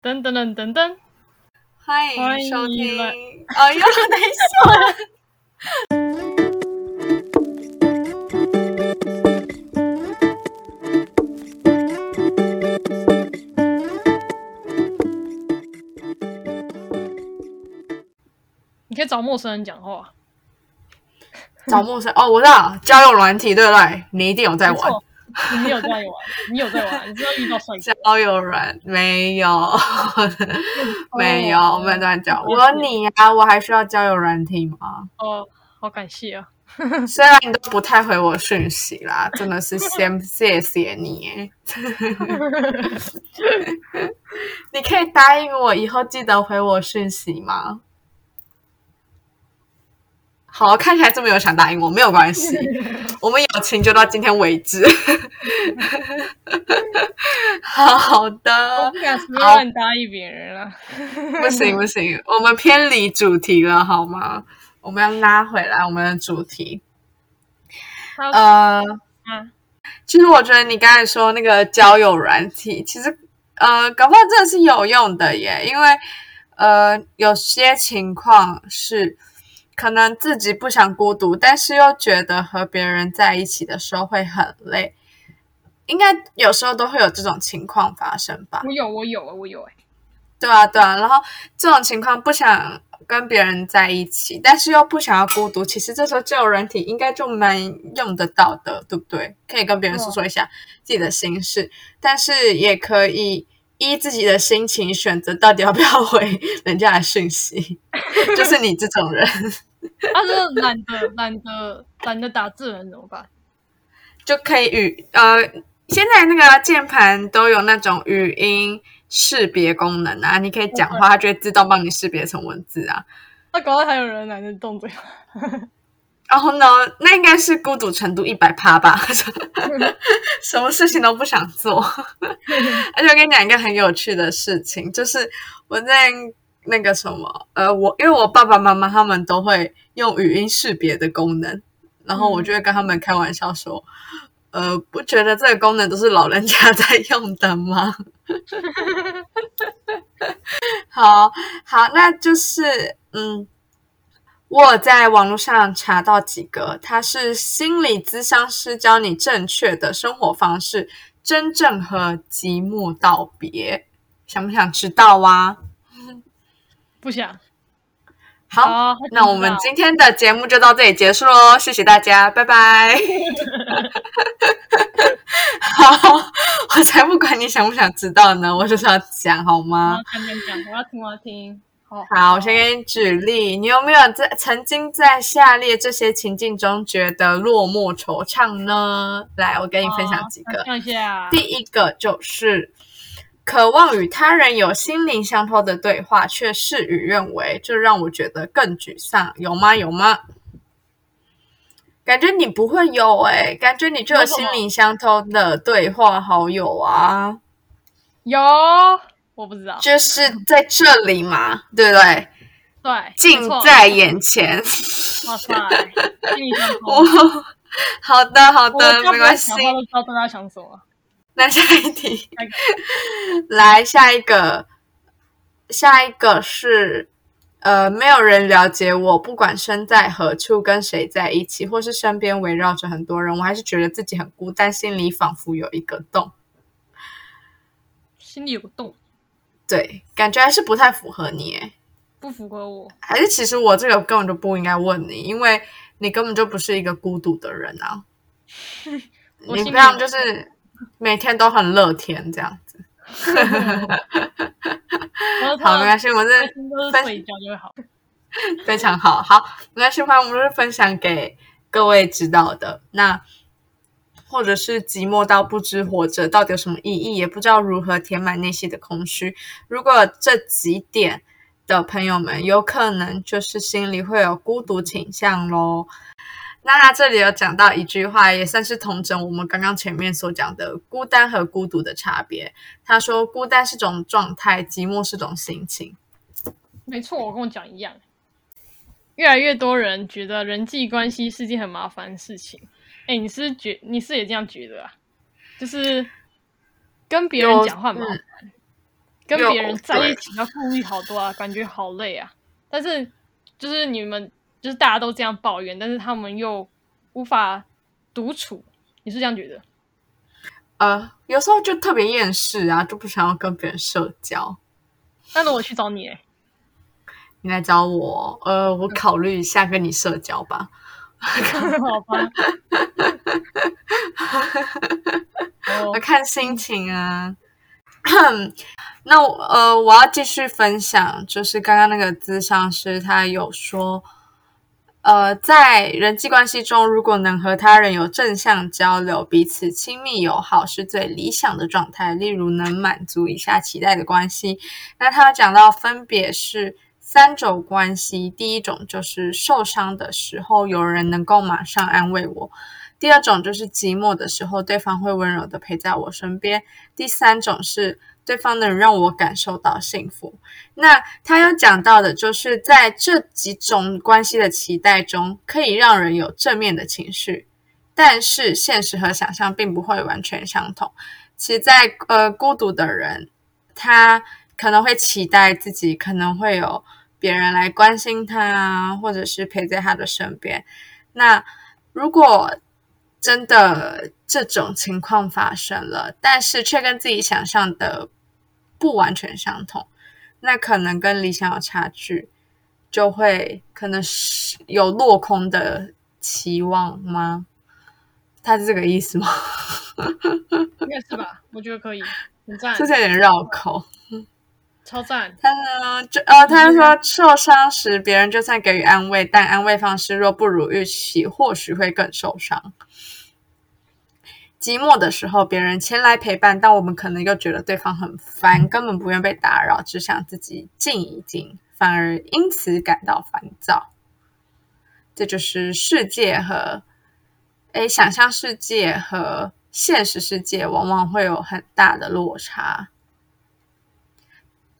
噔噔噔噔噔，欢欢迎收听。哎呦，等一下，你可以找陌生人讲话。找陌生哦，我知道交友软体，对不对？你一定有在玩你有在玩，你有在玩，你知道遇到帅哥。交友软没有，没有，哦我们乱讲。我说你啊，我还需要交友软体吗？哦，好感谢啊！虽然你都不太回我讯息啦，真的是先 谢谢你耶。你可以答应我以后记得回我讯息吗？好，看起来这么有想答应我，没有关系，我们友情就到今天为止。好 好的不，敢随便乱答应别人了。不行不行，我们偏离主题了好吗？我们要拉回来我们的主题。呃，嗯，其实我觉得你刚才说那个交友软体，其实呃，搞不好真的是有用的耶，因为呃，有些情况是可能自己不想孤独，但是又觉得和别人在一起的时候会很累，应该有时候都会有这种情况发生吧？我有，我有，我有哎。对啊，对啊，然后这种情况不想跟别人在一起，但是又不想要孤独，其实这时候交友软体应该就蛮用得到的，对不对？可以跟别人诉说一下自己的心事，但是也可以依自己的心情选择到底要不要回人家的讯息，就是你这种人 他是懒得、懒得、懒得打字的人怎么办？就可以语呃，现在那个键盘都有那种语音识别功能啊，你可以讲话，它就会自动帮你识别成文字啊。那搞到还有人懒得动嘴。然后呢，那应该是孤独程度一百趴吧，什么事情都不想做。而且我跟你讲一个很有趣的事情，就是我在那个什么，呃，我因为我爸爸妈妈他们都会用语音识别的功能，然后我就会跟他们开玩笑说，呃，不觉得这个功能都是老人家在用的吗？好好，那就是嗯。我在网络上查到几个，它是心理咨商师教你正确的生活方式，真正和寂寞道别。想不想知道啊？不想。好，好那我们今天的节目就到这里结束喽，谢谢大家，拜拜。好，我才不管你想不想知道呢，我就是要讲好吗？讲讲讲，我要听，我要听。好，好，我先给你举例，你有没有在曾经在下列这些情境中觉得落寞惆怅呢？来，我跟你分享几个。看一下。第一个就是渴望与他人有心灵相通的对话，却事与愿违，这让我觉得更沮丧。有吗？有吗？感觉你不会有诶、感觉你就有心灵相通的对话好友啊，有，我不知道。就是在这里嘛，对不对？对，近在眼前。哇塞，心灵相通。好的，好的，没关系讲。话都知道大家想什么。那下一题，来下一个，下一个是呃，没有人了解我，不管身在何处，跟谁在一起，或是身边围绕着很多人，我还是觉得自己很孤单，心里仿佛有一个洞。心里有个洞，对，感觉还是不太符合你诶，不符合我。还是其实我这个根本就不应该问你，因为你根本就不是一个孤独的人啊。你这样就是每天都很乐天这样子。好，没关系，我是都是睡觉就会好。非常好，好，没关系，欢迎我们是分享给各位知道的。那或者是寂寞到不知活着到底有什么意义，也不知道如何填满内心的空虚。如果这几点的朋友们，有可能就是心里会有孤独倾向喽。那他这里有讲到一句话，也算是同整我们刚刚前面所讲的孤单和孤独的差别。他说，孤单是种状态，寂寞是种心情。没错，我跟我讲一样。越来越多人觉得人际关系是件很麻烦的事情。哎，你是觉你是也这样觉得啊？就是跟别人讲话很麻嗯烦。跟别人在一起要顾虑好多啊，感觉好累啊。但是就是你们就是大家都这样抱怨，但是他们又无法独处，你是这样觉得？呃，有时候就特别厌世啊，就不想要跟别人社交。那如果我去找你、欸，你来找我，呃，我考虑一下跟你社交吧。好吧。哦 我看心情啊。那我呃，我要继续分享，就是刚刚那个咨商师他有说，呃，在人际关系中，如果能和他人有正向交流，彼此亲密友好，是最理想的状态。例如，能满足以下期待的关系。那他讲到分别是三种关系，第一种就是受伤的时候，有人能够马上安慰我。第二种就是寂寞的时候，对方会温柔的陪在我身边。第三种是对方能让我感受到幸福。那他有讲到的，就是在这几种关系的期待中，可以让人有正面的情绪，但是现实和想象并不会完全相同。其实在，呃孤独的人，他可能会期待自己可能会有别人来关心他啊，或者是陪在他的身边。那如果真的这种情况发生了，但是却跟自己想象的不完全相同，那可能跟理想有差距，就会可能是有落空的期望吗？他是这个意思吗？应该是吧？我觉得可以，很赞是，不是有点绕口？超赞。他呢，就呃，他说受伤时，别人就算给予安慰，但安慰方式若不如预期，或许会更受伤。寂寞的时候，别人前来陪伴，但我们可能又觉得对方很烦，根本不愿被打扰，只想自己静一静，反而因此感到烦躁。这就是世界和诶想象世界和现实世界往往会有很大的落差。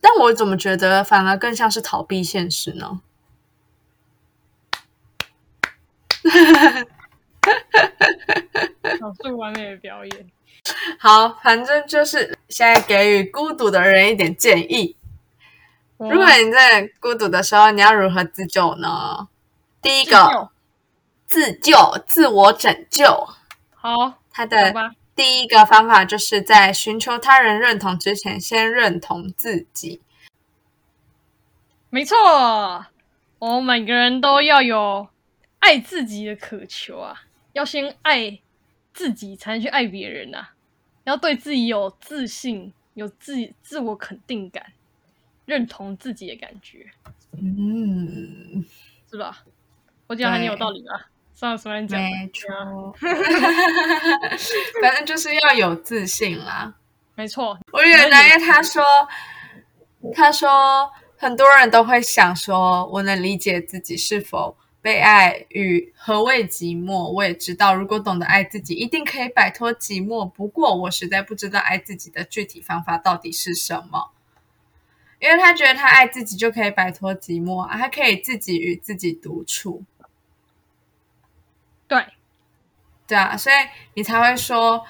但我怎么觉得反而更像是逃避现实呢？完美的表演。好，反正就是现在给予孤独的人一点建议。如果你在孤独的时候，你要如何自救呢？第一自个，救自救、自我拯救。好，他的，第一个方法就是在寻求他人认同之前，先认同自己。没错，我们每个人都要有爱自己的渴求啊，要先爱自己，才能去爱别人啊。要对自己有自信，有自自我肯定感，认同自己的感觉，嗯，是吧？我讲很有道理吧？上次人讲的，没错。反正就是要有自信啦。没错，我原来，因为他说，他说很多人都会想说，我能理解自己是否被爱与何谓寂寞。我也知道，如果懂得爱自己，一定可以摆脱寂寞。不过，我实在不知道爱自己的具体方法到底是什么。因为他觉得他爱自己就可以摆脱寂寞啊，他可以自己与自己独处。对，对啊，所以你才会说，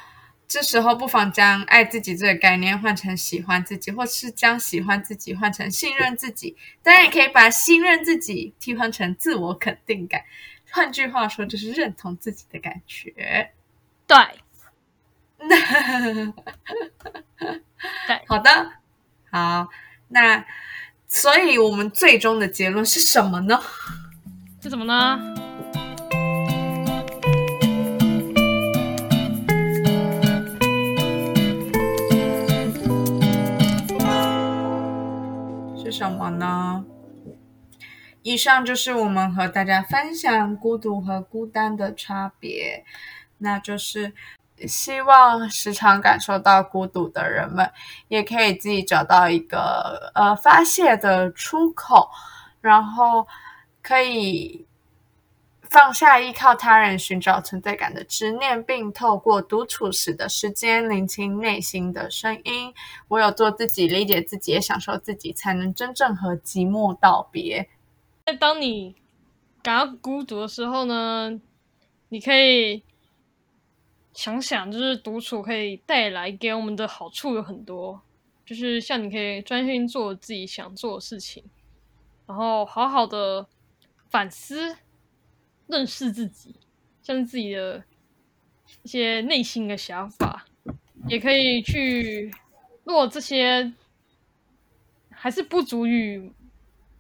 这时候不妨将爱自己这个概念换成喜欢自己，或是将喜欢自己换成信任自己。当然，也可以把信任自己替换成自我肯定感。换句话说，就是认同自己的感觉。对，对好的，好，那所以我们最终的结论是什么呢？是什么呢？呢？以上就是我们和大家分享孤独和孤单的差别，那就是希望时常感受到孤独的人们，也可以自己找到一个呃发泄的出口，然后可以放下依靠他人寻找存在感的执念，并透过独处时的时间聆听内心的声音。唯有做自己，理解自己，也享受自己，才能真正和寂寞道别。那当你感到孤独的时候呢，你可以想想，就是独处可以带来给我们的好处有很多，就是像你可以专心做自己想做的事情，然后好好的反思、认识自己，像是自己的一些内心的想法，也可以去。如果这些还是不足以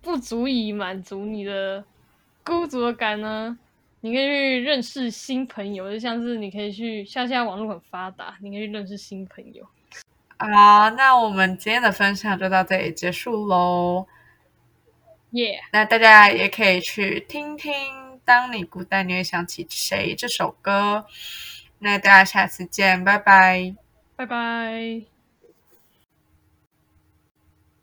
不足以满足你的孤独感呢？你可以去认识新朋友，就像是你可以去，像现在网络很发达，你可以去认识新朋友。好，那我们今天的分享就到这里结束喽。耶！那大家也可以去听听《当你孤单，你会想起谁》这首歌。那大家下次见，拜拜，拜拜。